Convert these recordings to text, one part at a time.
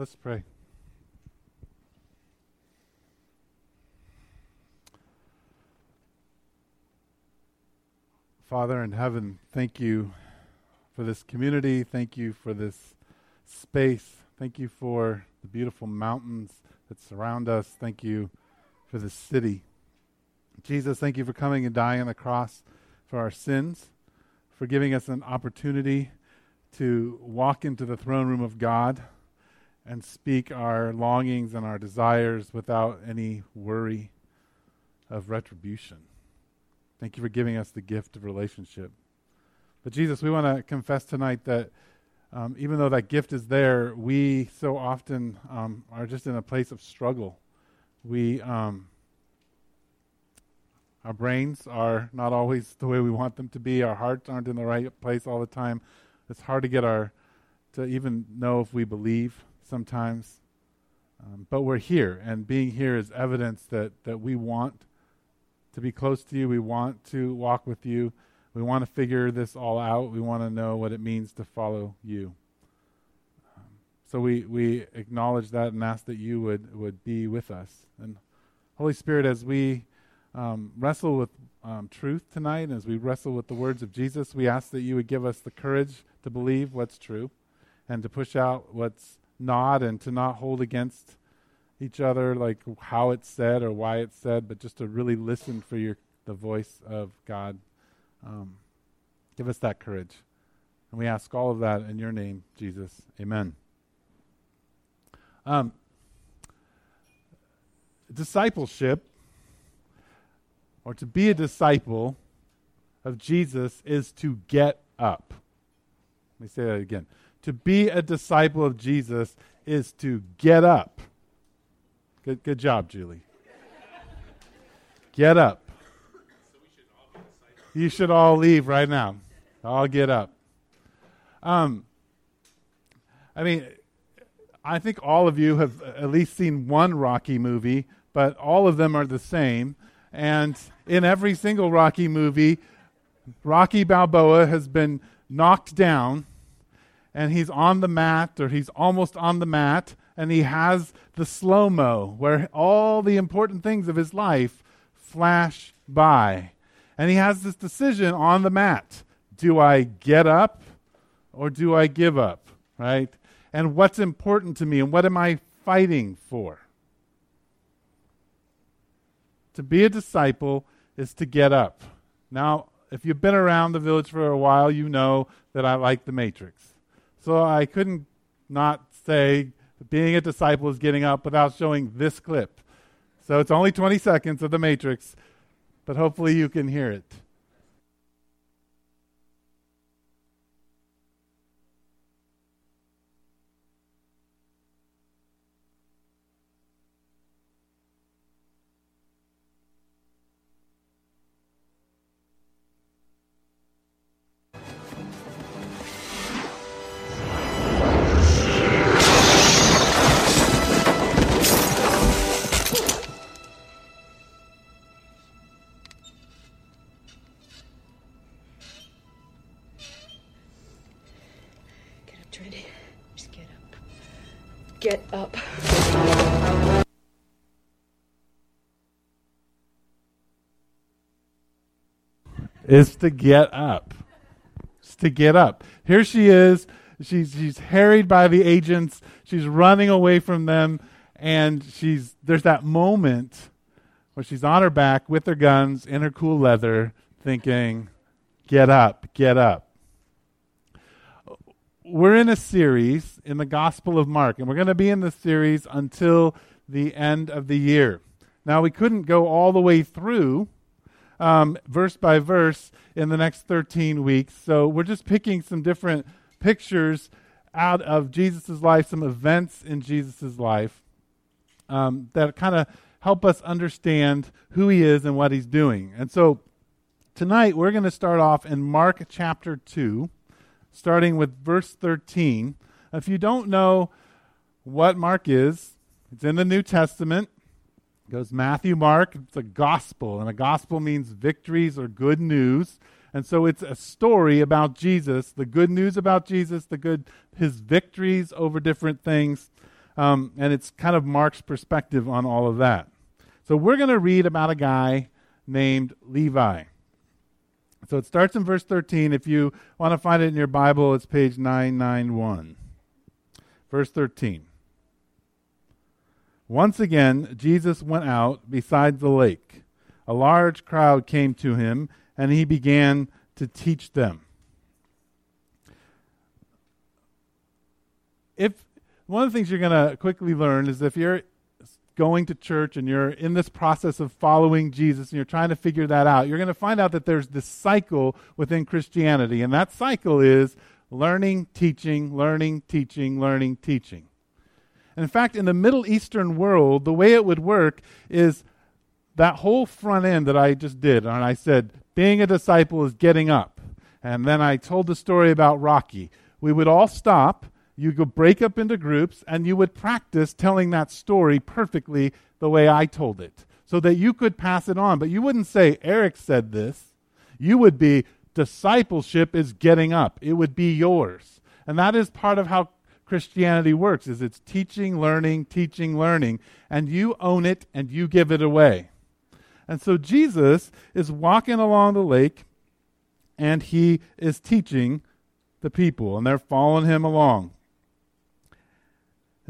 Let's pray. Father in heaven, thank you for this community. Thank you for this space. Thank you for the beautiful mountains that surround us. Thank you for the city. Jesus, thank you for coming and dying on the cross for our sins, for giving us an opportunity to walk into the throne room of God and speak our longings and our desires without any worry of retribution. Thank you for giving us the gift of relationship. But Jesus, we want to confess tonight that um, even though that gift is there, we so often um, are just in a place of struggle. We, um, our brains are not always the way we want them to be. Our hearts aren't in the right place all the time. It's hard to get our to even know if we believe sometimes. Um, but we're here, and being here is evidence that that we want to be close to you. We want to walk with you. We want to figure this all out. We want to know what it means to follow you. Um, so we, we acknowledge that and ask that you would, would be with us. And Holy Spirit, as we um, wrestle with um, truth tonight, as we wrestle with the words of Jesus, we ask that you would give us the courage to believe what's true and to push out what's not and to not hold against each other like how it's said or why it's said, but just to really listen for your the voice of God um, give us that courage. And we ask all of that in your name, Jesus. Amen. Um, discipleship, or to be a disciple of Jesus, is to get up. Let me say that again. To be a disciple of Jesus is to get up. Good, good job, Julie. get up. You should all leave right now. I'll get up. Um, I mean, I think all of you have at least seen one Rocky movie, but all of them are the same. And in every single Rocky movie, Rocky Balboa has been knocked down and he's on the mat or he's almost on the mat and he has the slow mo where all the important things of his life flash by. And he has this decision on the mat do I get up or do I give up? Right? And what's important to me and what am I fighting for? To be a disciple is to get up. Now, if you've been around the village for a while, you know that I like the Matrix. So I couldn't not say being a disciple is getting up without showing this clip. So it's only 20 seconds of the Matrix but hopefully you can hear it. Get up. Is to get up. It's to get up. Here she is. She's she's harried by the agents. She's running away from them, and she's there's that moment where she's on her back with her guns in her cool leather, thinking, "Get up, get up." We're in a series in the Gospel of Mark, and we're going to be in the series until the end of the year. Now, we couldn't go all the way through um, verse by verse in the next 13 weeks, so we're just picking some different pictures out of Jesus' life, some events in Jesus' life um, that kind of help us understand who he is and what he's doing. And so tonight we're going to start off in Mark chapter 2 starting with verse 13. If you don't know what Mark is, it's in the New Testament. It goes Matthew, Mark, it's a gospel, and a gospel means victories or good news. And so it's a story about Jesus, the good news about Jesus, the good his victories over different things. Um, and it's kind of Mark's perspective on all of that. So we're going to read about a guy named Levi. So it starts in verse 13. If you want to find it in your Bible, it's page 991. Verse 13. Once again, Jesus went out beside the lake. A large crowd came to him, and he began to teach them. If one of the things you're going to quickly learn is if you're going to church and you're in this process of following Jesus and you're trying to figure that out, you're going to find out that there's this cycle within Christianity. And that cycle is learning, teaching, learning, teaching, learning, teaching. And in fact, in the Middle Eastern world, the way it would work is that whole front end that I just did, and I said, being a disciple is getting up. And then I told the story about Rocky. We would all stop you could break up into groups and you would practice telling that story perfectly the way I told it so that you could pass it on. But you wouldn't say, Eric said this. You would be, discipleship is getting up. It would be yours. And that is part of how Christianity works is it's teaching, learning, teaching, learning, and you own it and you give it away. And so Jesus is walking along the lake and he is teaching the people and they're following him along.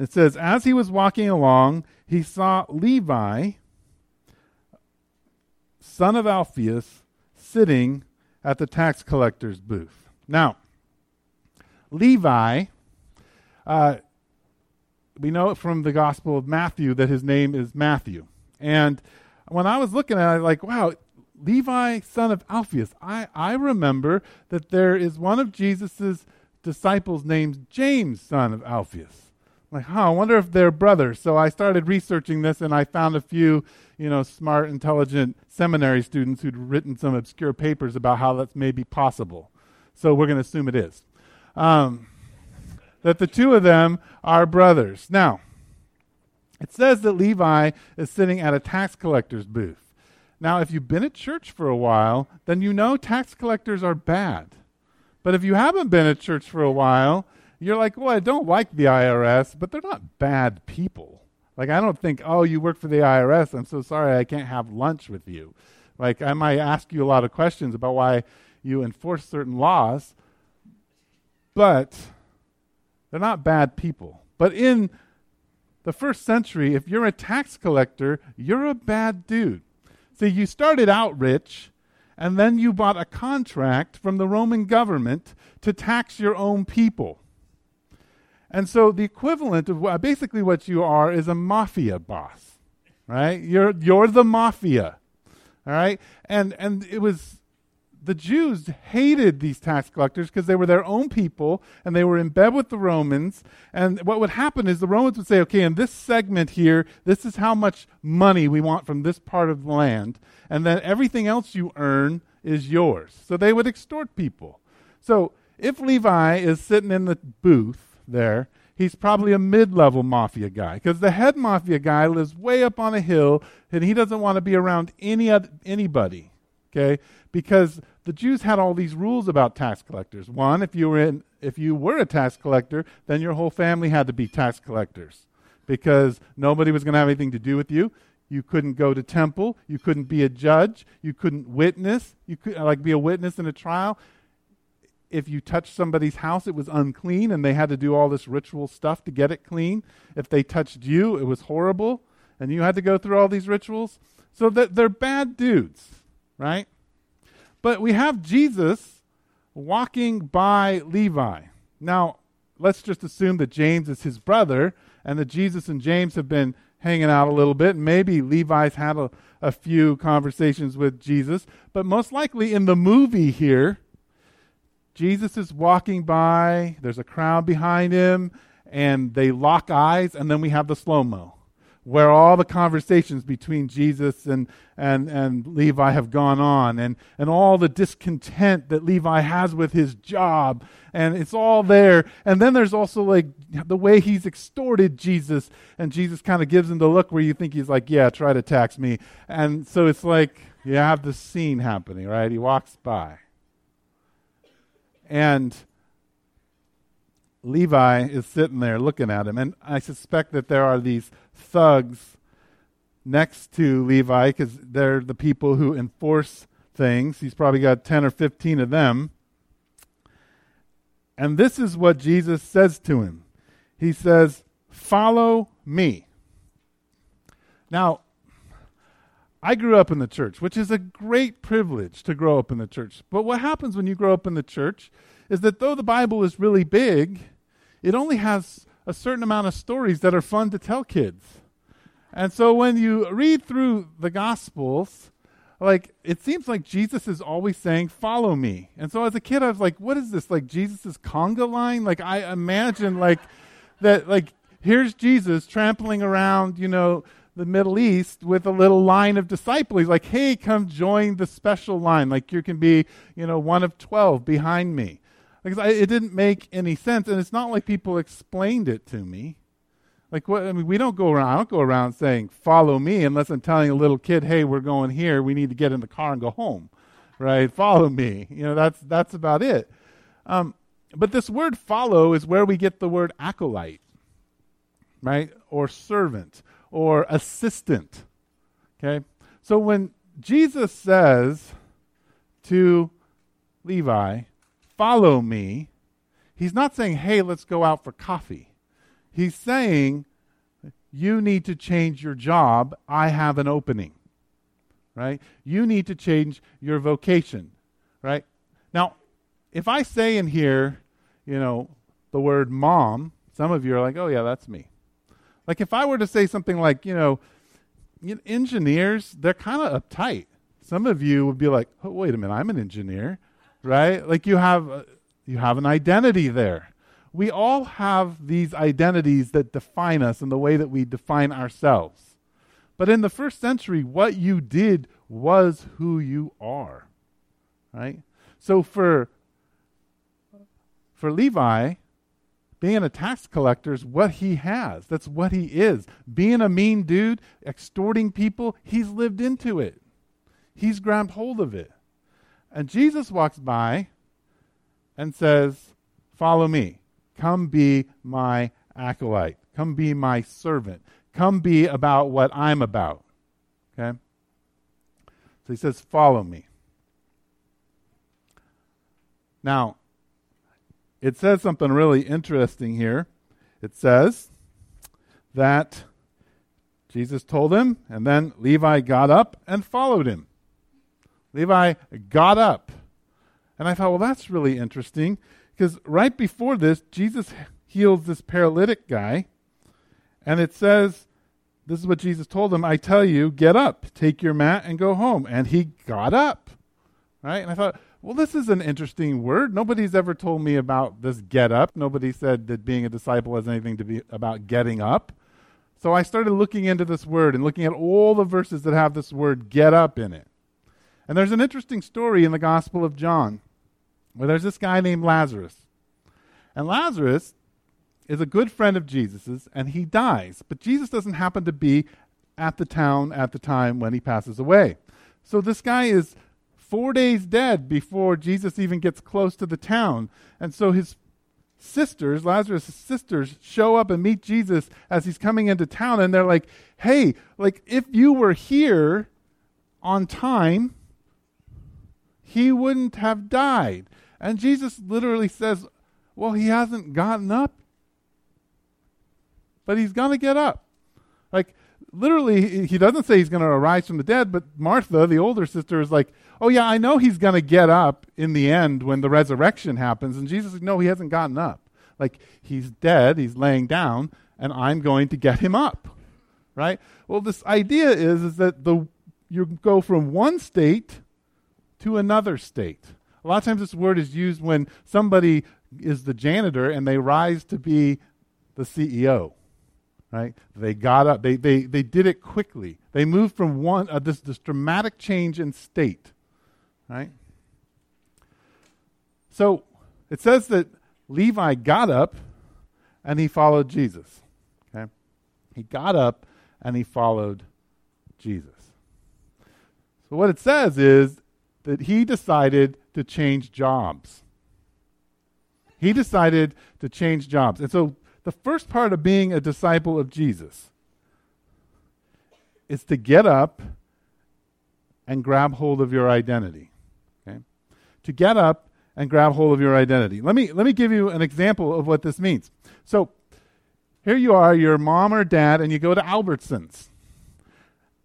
It says, As he was walking along, he saw Levi, son of Alphaeus, sitting at the tax collector's booth. Now, Levi, uh, we know from the Gospel of Matthew that his name is Matthew. And when I was looking at it, like, wow, Levi, son of Alphaeus. I, I remember that there is one of Jesus' disciples named James, son of Alphaeus like, huh, I wonder if they're brothers. So I started researching this and I found a few, you know, smart, intelligent seminary students who'd written some obscure papers about how that's maybe possible. So we're going to assume it is. Um, that the two of them are brothers. Now, it says that Levi is sitting at a tax collector's booth. Now, if you've been at church for a while, then you know tax collectors are bad. But if you haven't been at church for a while, you're like, well, I don't like the IRS, but they're not bad people. Like, I don't think, oh, you work for the IRS. I'm so sorry I can't have lunch with you. Like, I might ask you a lot of questions about why you enforce certain laws, but they're not bad people. But in the first century, if you're a tax collector, you're a bad dude. See, you started out rich, and then you bought a contract from the Roman government to tax your own people. And so the equivalent of basically what you are is a mafia boss, right? You're you're the mafia, all right? And and it was the Jews hated these tax collectors because they were their own people and they were in bed with the Romans. And what would happen is the Romans would say, okay, in this segment here, this is how much money we want from this part of the land. And then everything else you earn is yours. So they would extort people. So if Levi is sitting in the booth there, he's probably a mid level mafia guy because the head mafia guy lives way up on a hill and he doesn't want to be around any other, anybody. Okay? Because the Jews had all these rules about tax collectors. One, if you were in, if you were a tax collector, then your whole family had to be tax collectors because nobody was going to have anything to do with you. You couldn't go to temple. You couldn't be a judge. You couldn't witness. You could like be a witness in a trial if you touched somebody's house, it was unclean, and they had to do all this ritual stuff to get it clean. If they touched you, it was horrible, and you had to go through all these rituals. So that they're bad dudes, right? But we have Jesus walking by Levi. Now, let's just assume that James is his brother, and that Jesus and James have been hanging out a little bit. Maybe Levi's had a, a few conversations with Jesus, but most likely in the movie here, Jesus is walking by, there's a crowd behind him, and they lock eyes, and then we have the slow mo, where all the conversations between Jesus and, and, and Levi have gone on, and, and all the discontent that Levi has with his job, and it's all there. And then there's also like the way he's extorted Jesus, and Jesus kind of gives him the look where you think he's like, Yeah, try to tax me. And so it's like you have the scene happening, right? He walks by. And Levi is sitting there looking at him, and I suspect that there are these thugs next to Levi because they're the people who enforce things. He's probably got 10 or 15 of them. And this is what Jesus says to him He says, Follow me. Now, I grew up in the church, which is a great privilege to grow up in the church. But what happens when you grow up in the church is that though the Bible is really big, it only has a certain amount of stories that are fun to tell kids. And so when you read through the Gospels, like it seems like Jesus is always saying, "Follow me." And so as a kid, I was like, "What is this? Like Jesus's conga line?" Like I imagine like that. Like here's Jesus trampling around, you know, the Middle East with a little line of disciples. Like, "Hey, come join the special line. Like you can be, you know, one of twelve behind me." Because I, it didn't make any sense, and it's not like people explained it to me. Like what? I mean, we don't go around. I don't go around saying "Follow me" unless I'm telling a little kid, "Hey, we're going here. We need to get in the car and go home." Right? Follow me. You know, that's that's about it. Um, but this word "follow" is where we get the word acolyte, right? Or servant or assistant. Okay. So when Jesus says to Levi, "Follow me," he's not saying, "Hey, let's go out for coffee." He's saying, you need to change your job. I have an opening. Right? You need to change your vocation. Right? Now, if I say in here, you know, the word mom, some of you are like, oh, yeah, that's me. Like if I were to say something like, you know, engineers, they're kind of uptight. Some of you would be like, oh, wait a minute, I'm an engineer. Right? Like you have, uh, you have an identity there we all have these identities that define us and the way that we define ourselves. But in the first century, what you did was who you are. Right? So for for Levi, being a tax collector is what he has. That's what he is. Being a mean dude, extorting people, he's lived into it. He's grabbed hold of it. And Jesus walks by and says, Follow me. Come be my acolyte. Come be my servant. Come be about what I'm about. Okay? So he says, Follow me. Now, it says something really interesting here. It says that Jesus told him, and then Levi got up and followed him. Levi got up. And I thought, well, that's really interesting because right before this, Jesus heals this paralytic guy, and it says, This is what Jesus told him I tell you, get up, take your mat, and go home. And he got up. Right? And I thought, well, this is an interesting word. Nobody's ever told me about this get up. Nobody said that being a disciple has anything to be about getting up. So I started looking into this word and looking at all the verses that have this word get up in it. And there's an interesting story in the Gospel of John where there's this guy named Lazarus. And Lazarus is a good friend of Jesus's, and he dies. But Jesus doesn't happen to be at the town at the time when he passes away. So this guy is four days dead before Jesus even gets close to the town. And so his sisters, Lazarus' sisters, show up and meet Jesus as he's coming into town, and they're like, hey, like if you were here on time, he wouldn't have died. And Jesus literally says, Well, he hasn't gotten up, but he's going to get up. Like, literally, he doesn't say he's going to arise from the dead, but Martha, the older sister, is like, Oh, yeah, I know he's going to get up in the end when the resurrection happens. And Jesus says, No, he hasn't gotten up. Like, he's dead, he's laying down, and I'm going to get him up. Right? Well, this idea is, is that the you go from one state to another state. A lot of times this word is used when somebody is the janitor and they rise to be the CEO. Right? They got up. They, they, they did it quickly. They moved from one uh, this, this dramatic change in state. Right? So it says that Levi got up and he followed Jesus. Okay? He got up and he followed Jesus. So what it says is that he decided to change jobs. He decided to change jobs. And so the first part of being a disciple of Jesus is to get up and grab hold of your identity. Okay? To get up and grab hold of your identity. Let me let me give you an example of what this means. So here you are, your mom or dad, and you go to Albertsons.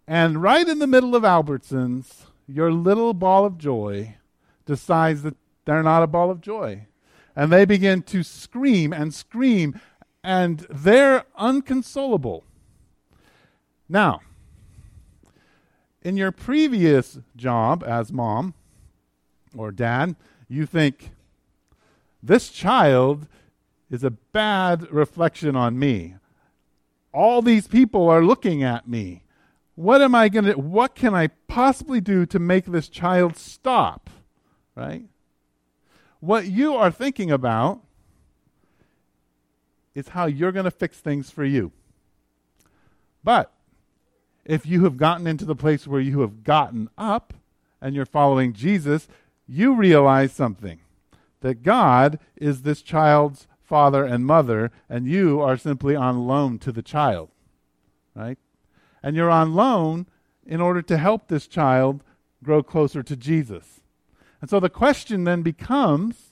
And right in the middle of Albertsons, your little ball of joy decides that they're not a ball of joy. And they begin to scream and scream, and they're unconsolable. Now, in your previous job as mom or dad, you think, this child is a bad reflection on me. All these people are looking at me. What am I going to what can I possibly do to make this child stop? Right? What you are thinking about is how you're going to fix things for you. But if you have gotten into the place where you have gotten up and you're following Jesus, you realize something that God is this child's father and mother, and you are simply on loan to the child. Right? And you're on loan in order to help this child grow closer to Jesus. And so the question then becomes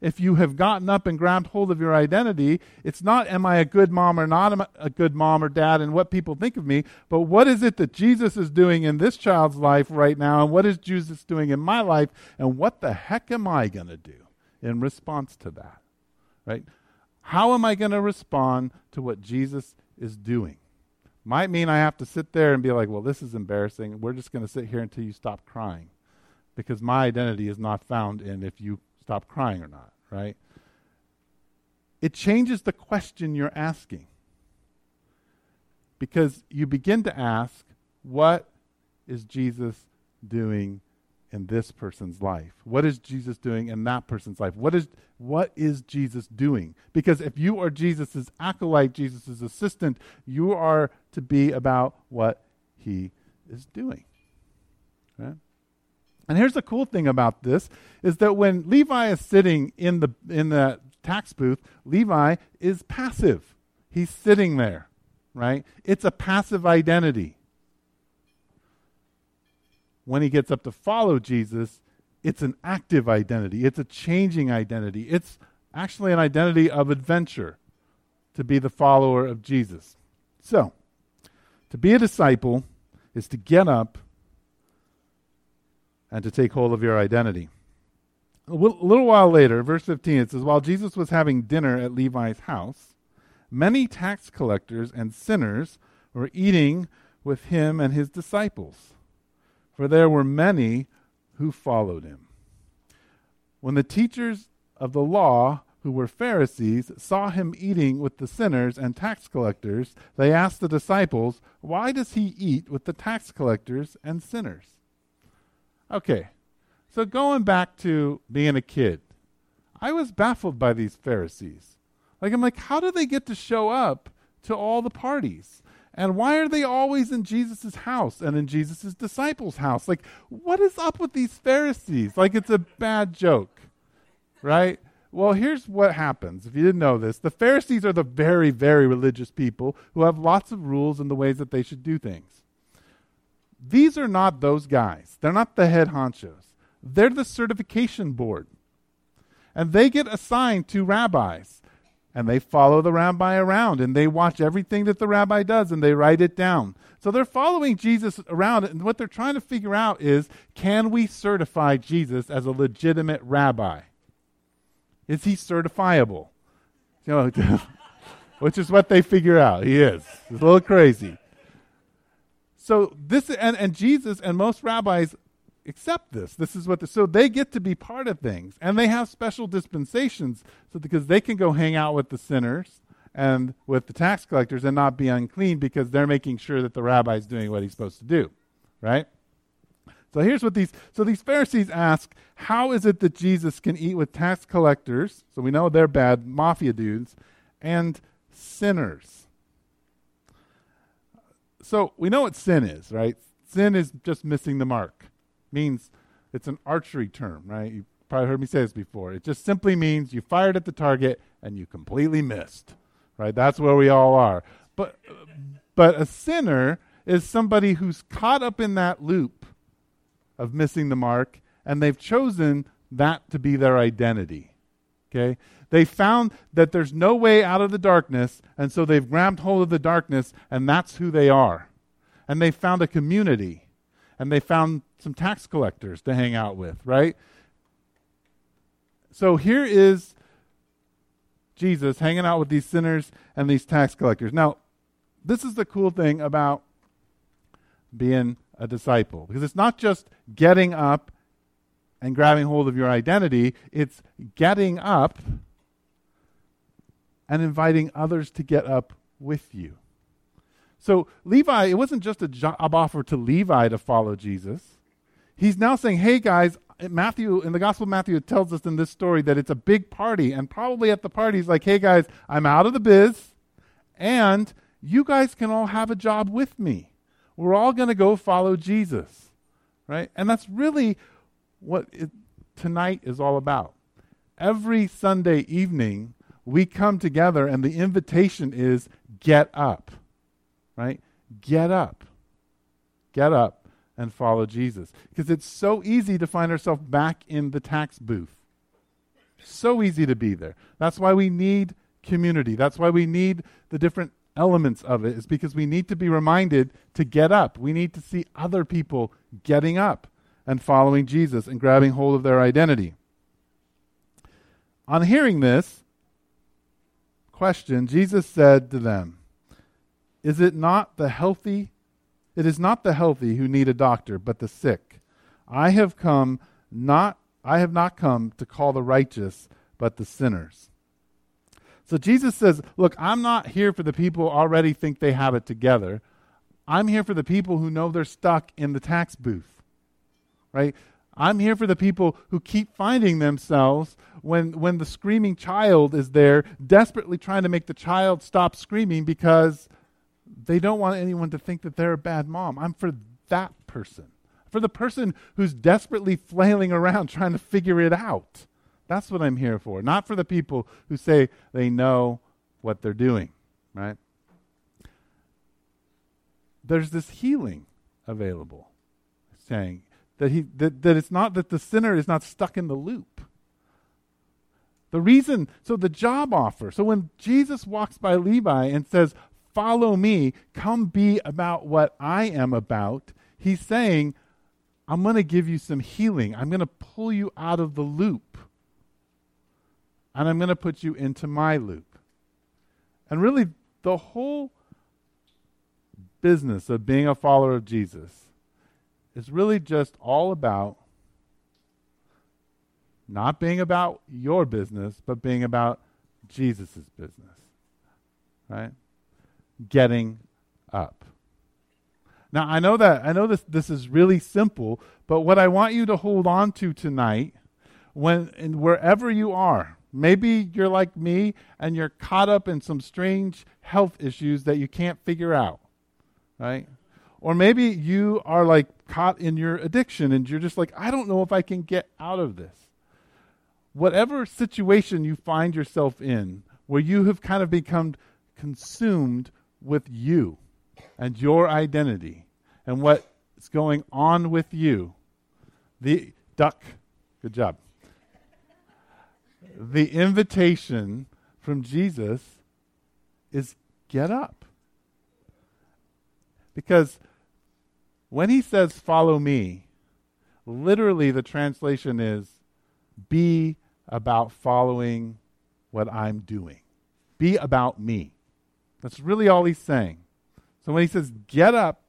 if you have gotten up and grabbed hold of your identity, it's not am I a good mom or not a good mom or dad and what people think of me, but what is it that Jesus is doing in this child's life right now and what is Jesus doing in my life and what the heck am I going to do in response to that? Right? How am I going to respond to what Jesus is doing? Might mean I have to sit there and be like, well, this is embarrassing. We're just going to sit here until you stop crying because my identity is not found in if you stop crying or not, right? It changes the question you're asking. Because you begin to ask, what is Jesus doing in this person's life? What is Jesus doing in that person's life? What is what is Jesus doing? Because if you are Jesus' acolyte, Jesus' assistant, you are to be about what he is doing. Right? And here's the cool thing about this is that when Levi is sitting in the in the tax booth, Levi is passive. He's sitting there, right? It's a passive identity. When he gets up to follow Jesus, it's an active identity. It's a changing identity. It's actually an identity of adventure to be the follower of Jesus. So, to be a disciple is to get up and to take hold of your identity. A little while later, verse 15, it says, While Jesus was having dinner at Levi's house, many tax collectors and sinners were eating with him and his disciples, for there were many who followed him. When the teachers of the law, who were Pharisees, saw him eating with the sinners and tax collectors, they asked the disciples, Why does he eat with the tax collectors and sinners? Okay, so going back to being a kid, I was baffled by these Pharisees. Like, I'm like, how do they get to show up to all the parties? And why are they always in Jesus' house and in Jesus' disciples' house? Like, what is up with these Pharisees? Like, it's a bad joke, right? Well, here's what happens. If you didn't know this, the Pharisees are the very, very religious people who have lots of rules and the ways that they should do things. These are not those guys. They're not the head honchos. They're the certification board. And they get assigned to rabbis. And they follow the rabbi around and they watch everything that the rabbi does and they write it down. So they're following Jesus around and what they're trying to figure out is can we certify Jesus as a legitimate rabbi? Is he certifiable? You know, which is what they figure out. He is. It's a little crazy. So this and, and Jesus and most rabbis accept this. This is what the, so they get to be part of things, and they have special dispensations, so because they can go hang out with the sinners and with the tax collectors and not be unclean because they're making sure that the rabbi is doing what he's supposed to do, right? So here's what these so these Pharisees ask, how is it that Jesus can eat with tax collectors? So we know they're bad mafia dudes and sinners. So we know what sin is, right? Sin is just missing the mark. Means it's an archery term, right? You probably heard me say this before. It just simply means you fired at the target and you completely missed. Right? That's where we all are. But but a sinner is somebody who's caught up in that loop of missing the mark and they've chosen that to be their identity. Okay? They found that there's no way out of the darkness, and so they've grabbed hold of the darkness, and that's who they are. And they found a community, and they found some tax collectors to hang out with, right? So here is Jesus hanging out with these sinners and these tax collectors. Now, this is the cool thing about being a disciple, because it's not just getting up and grabbing hold of your identity, it's getting up and inviting others to get up with you. So, Levi, it wasn't just a job offer to Levi to follow Jesus. He's now saying, hey guys, Matthew, in the Gospel of Matthew, it tells us in this story that it's a big party. And probably at the party, he's like, hey guys, I'm out of the biz, and you guys can all have a job with me. We're all going to go follow Jesus. Right? And that's really what it, tonight is all about. Every Sunday evening, we come together and the invitation is get up, right? Get up. Get up and follow Jesus. Because it's so easy to find ourselves back in the tax booth. So easy to be there. That's why we need community. That's why we need the different elements of it, is because we need to be reminded to get up. We need to see other people getting up and following Jesus and grabbing hold of their identity. On hearing this, question, Jesus said to them, Is it not the healthy? It is not the healthy who need a doctor, but the sick. I have come not I have not come to call the righteous, but the sinners. So Jesus says, Look, I'm not here for the people already think they have it together. I'm here for the people who know they're stuck in the tax booth. Right? I'm here for the people who keep finding themselves when, when the screaming child is there, desperately trying to make the child stop screaming because they don't want anyone to think that they're a bad mom. I'm for that person, for the person who's desperately flailing around trying to figure it out. That's what I'm here for, not for the people who say they know what they're doing, right? There's this healing available, saying, that, he, that, that it's not that the sinner is not stuck in the loop. The reason, so the job offer. So when Jesus walks by Levi and says, Follow me, come be about what I am about, he's saying, I'm going to give you some healing. I'm going to pull you out of the loop. And I'm going to put you into my loop. And really, the whole business of being a follower of Jesus is really just all about not being about your business, but being about Jesus' business. Right? Getting up. Now I know that I know this this is really simple, but what I want you to hold on to tonight when and wherever you are, maybe you're like me and you're caught up in some strange health issues that you can't figure out. Right? Or maybe you are like caught in your addiction and you're just like, I don't know if I can get out of this. Whatever situation you find yourself in, where you have kind of become consumed with you and your identity and what's going on with you, the duck, good job. The invitation from Jesus is get up. Because when he says, Follow me, literally the translation is, Be about following what I'm doing. Be about me. That's really all he's saying. So when he says, Get up,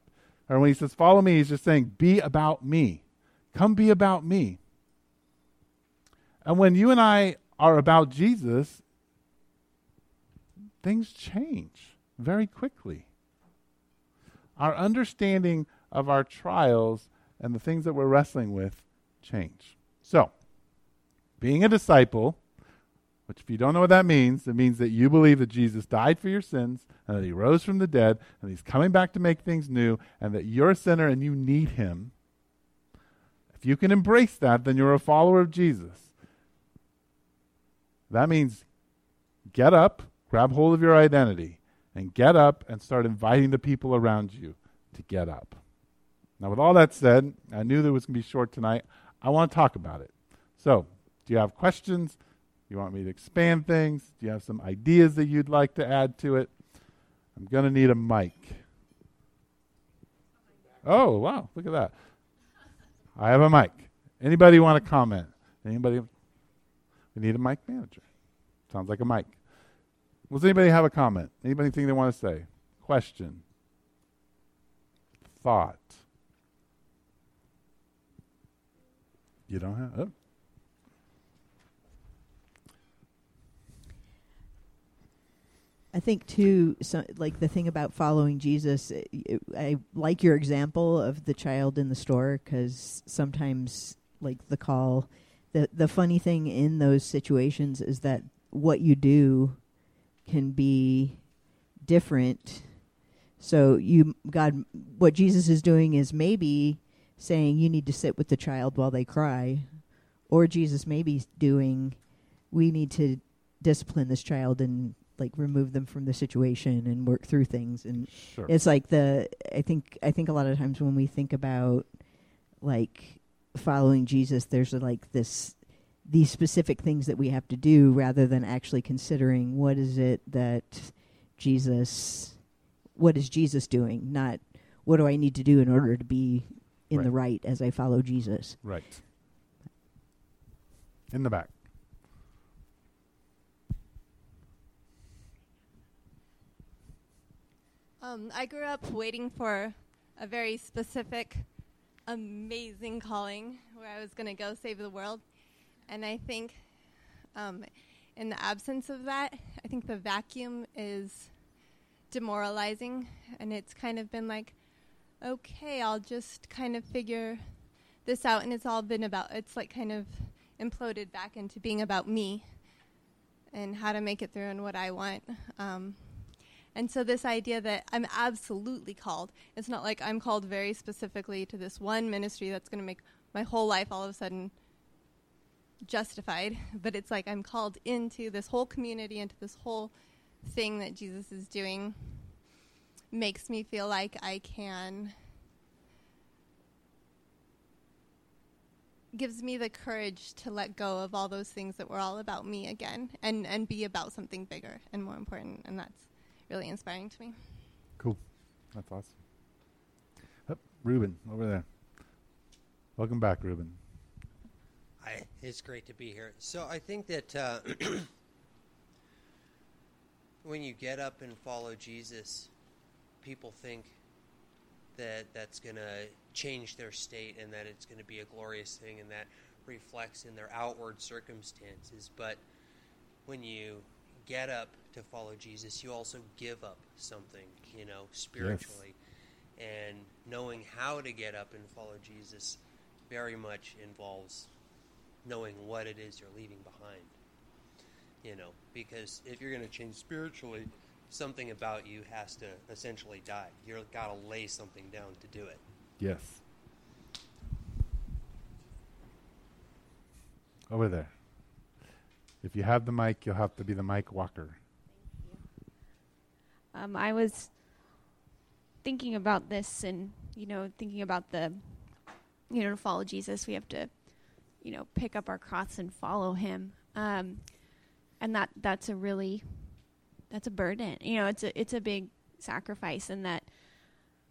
or when he says, Follow me, he's just saying, Be about me. Come be about me. And when you and I are about Jesus, things change very quickly. Our understanding of our trials and the things that we're wrestling with change. So, being a disciple, which if you don't know what that means, it means that you believe that Jesus died for your sins and that he rose from the dead and he's coming back to make things new and that you're a sinner and you need him. If you can embrace that, then you're a follower of Jesus. That means get up, grab hold of your identity, and get up and start inviting the people around you to get up. Now, with all that said, I knew that it was going to be short tonight. I want to talk about it. So, do you have questions? You want me to expand things? Do you have some ideas that you'd like to add to it? I'm going to need a mic. Oh, wow, look at that. I have a mic. Anybody want to comment? Anybody? We need a mic manager. Sounds like a mic. Does anybody have a comment? Anybody think they want to say? Question? Thought? You don't have? Oh. I think too, so, like the thing about following Jesus, it, it, I like your example of the child in the store because sometimes, like the call, the the funny thing in those situations is that what you do can be different. So you God, what Jesus is doing is maybe saying you need to sit with the child while they cry, or Jesus may be doing, we need to discipline this child and like remove them from the situation and work through things and Sure. it's like the i think i think a lot of times when we think about like following jesus there's like this these specific things that we have to do rather than actually considering what is it that jesus what is jesus doing not what do i need to do in order to be in the right as i follow jesus Right. In the back. Um, I grew up waiting for a very specific, amazing calling where I was going to go save the world. And I think um, in the absence of that, I think the vacuum is demoralizing. And it's kind of been like, okay, I'll just kind of figure this out. And it's all been about, it's like kind of imploded back into being about me and how to make it through and what I want. Um, and so, this idea that I'm absolutely called, it's not like I'm called very specifically to this one ministry that's going to make my whole life all of a sudden justified, but it's like I'm called into this whole community, into this whole thing that Jesus is doing, makes me feel like I can. gives me the courage to let go of all those things that were all about me again and, and be about something bigger and more important and that's really inspiring to me. Cool. That's awesome. Oh, Ruben, over there. Welcome back, Ruben. Hi, it's great to be here. So I think that uh, when you get up and follow Jesus, people think that that's going to change their state and that it's going to be a glorious thing and that reflects in their outward circumstances. But when you get up to follow Jesus, you also give up something, you know, spiritually. And knowing how to get up and follow Jesus very much involves knowing what it is you're leaving behind. You know, because if you're going to change spiritually, something about you has to essentially die. You've got to lay something down to do it. Yes. Over there. If you have the mic, you'll have to be the mic walker. Um, I was thinking about this and, you know, thinking about the, you know, to follow Jesus, we have to, you know, pick up our cross and follow him. Um, and that that's a really, that's a burden. You know, it's a, it's a big sacrifice and that,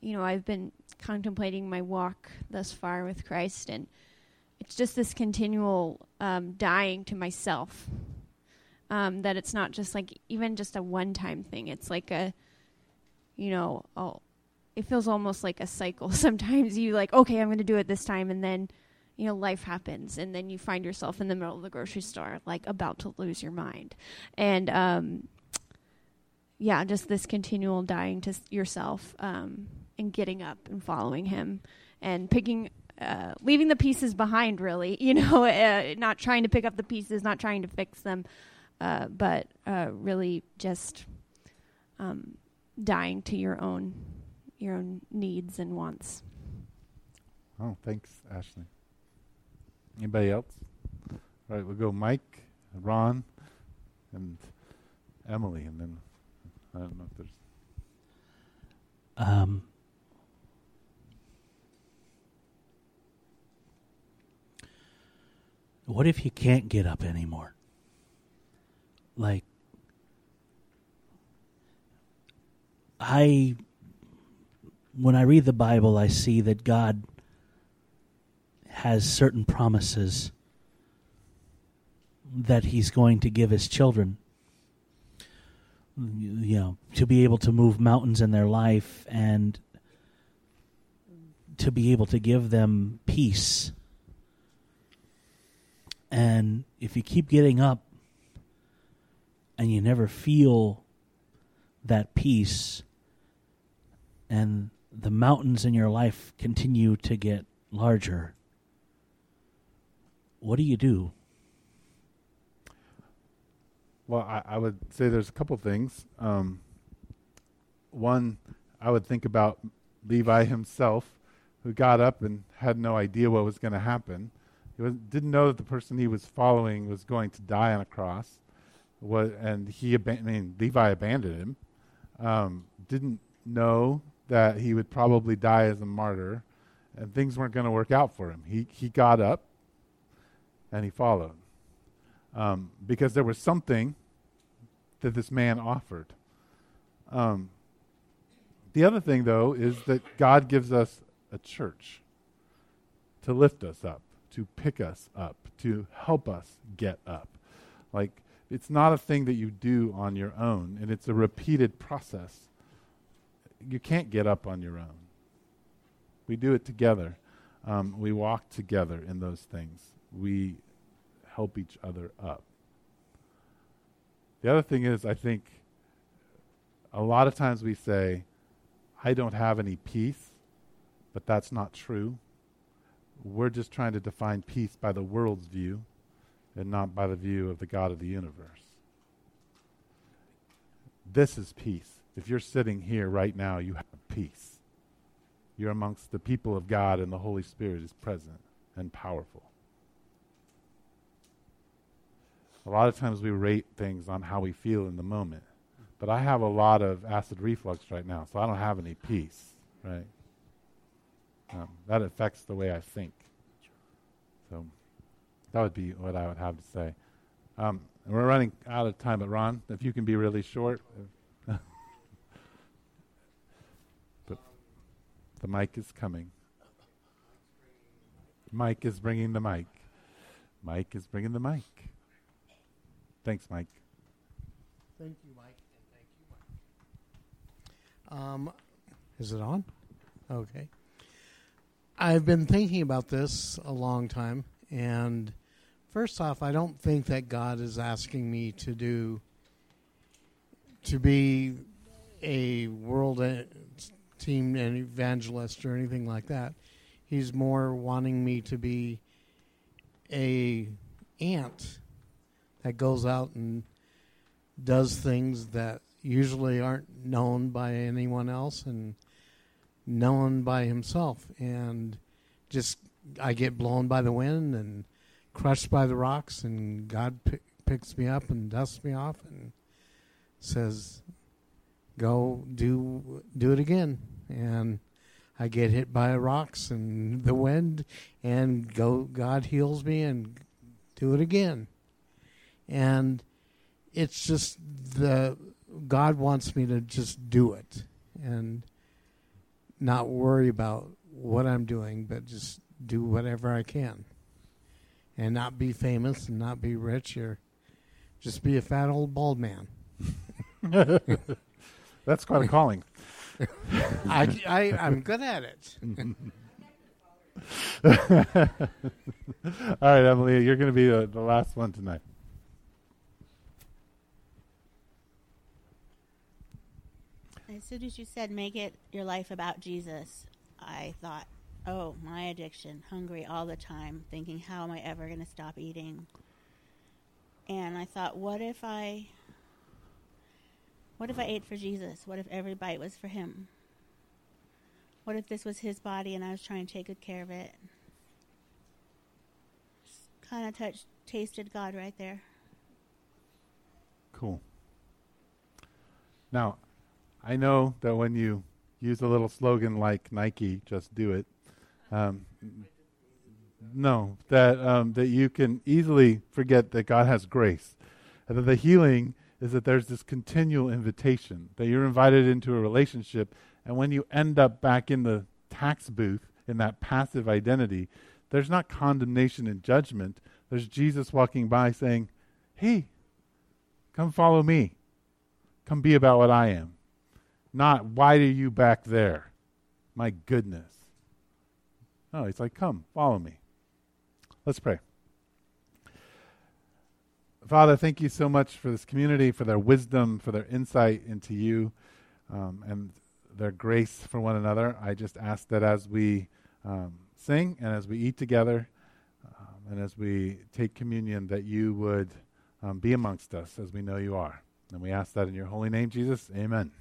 you know, I've been contemplating my walk thus far with Christ and it's just this continual um, dying to myself um, that it's not just like even just a one time thing. It's like a, you know, oh, it feels almost like a cycle. Sometimes you like, okay, I'm going to do it this time, and then, you know, life happens, and then you find yourself in the middle of the grocery store, like about to lose your mind, and um, yeah, just this continual dying to s- yourself um, and getting up and following Him and picking. Uh, leaving the pieces behind, really, you know, uh, not trying to pick up the pieces, not trying to fix them, uh, but uh, really just um, dying to your own your own needs and wants. Oh, thanks, Ashley. Anybody else? All right, we'll go Mike, Ron, and Emily, and then I don't know if there's. Um, what if you can't get up anymore? Like, I, when I read the Bible, I see that God has certain promises that He's going to give His children. You know, to be able to move mountains in their life and to be able to give them peace. And if you keep getting up and you never feel that peace, and the mountains in your life continue to get larger, what do you do? Well, I, I would say there's a couple things. Um, one, I would think about Levi himself, who got up and had no idea what was going to happen. He was, didn't know that the person he was following was going to die on a cross. And he, I mean, Levi abandoned him. Um, didn't know that he would probably die as a martyr, and things weren't going to work out for him. He he got up, and he followed, um, because there was something that this man offered. Um, the other thing, though, is that God gives us a church to lift us up, to pick us up, to help us get up. Like, it's not a thing that you do on your own, and it's a repeated process. You can't get up on your own. We do it together. Um, we walk together in those things. We help each other up. The other thing is, I think a lot of times we say, I don't have any peace, but that's not true. We're just trying to define peace by the world's view and not by the view of the God of the universe. This is peace. If you're sitting here right now, you have peace. You're amongst the people of God, and the Holy Spirit is present and powerful. A lot of times we rate things on how we feel in the moment. But I have a lot of acid reflux right now, so I don't have any peace, right? Um, that affects the way I think. So that would be what I would have to say. Um, we're running out of time, but Ron, if you can be really short. but the mic is coming. Mike is bringing the mic. Mike is bringing the mic. Thanks, Mike. Thank you, Mike, and thank you, Mike. Um, is it on? Okay. I've been thinking about this a long time, and first off, I don't think that God is asking me to do to be a world team and evangelist or anything like that. He's more wanting me to be a ant that goes out and does things that usually aren't known by anyone else and known by himself and just I get blown by the wind and crushed by the rocks and God p- picks me up and dusts me off and says go do do it again. And I get hit by rocks and the wind and go God heals me and do it again. And it's just the God wants me to just do it and not worry about what I'm doing, but just do whatever I can, and not be famous and not be rich or just be a fat old bald man. That's quite a calling. I, I I'm good at it. All right, Emily, you're going to be the, the last one tonight. As soon as you said make it your life about Jesus, I thought, oh, my addiction, hungry all the time, thinking, how am I ever going to stop eating? And I thought, what if I what if I ate for Jesus? What if every bite was for him? What if this was his body and I was trying to take good care of it? Kind of touched tasted God right there. Cool. Now, I know that when you use a little slogan like Nike, just do it. Um, no, that um, that you can easily forget that God has grace, and that the healing is that there's this continual invitation that you're invited into a relationship, and when you end up back in the tax booth in that passive identity, there's not condemnation and judgment. There's Jesus walking by saying, "Hey, come follow me. Come be about what I am." Not why are you back there? My goodness. No, he's like, come, follow me. Let's pray. Father, thank you so much for this community, for their wisdom, for their insight into you, um, and their grace for one another. I just ask that as we um, sing and as we eat together um, and as we take communion, that you would um, be amongst us as we know you are. And we ask that in your holy name, Jesus. Amen.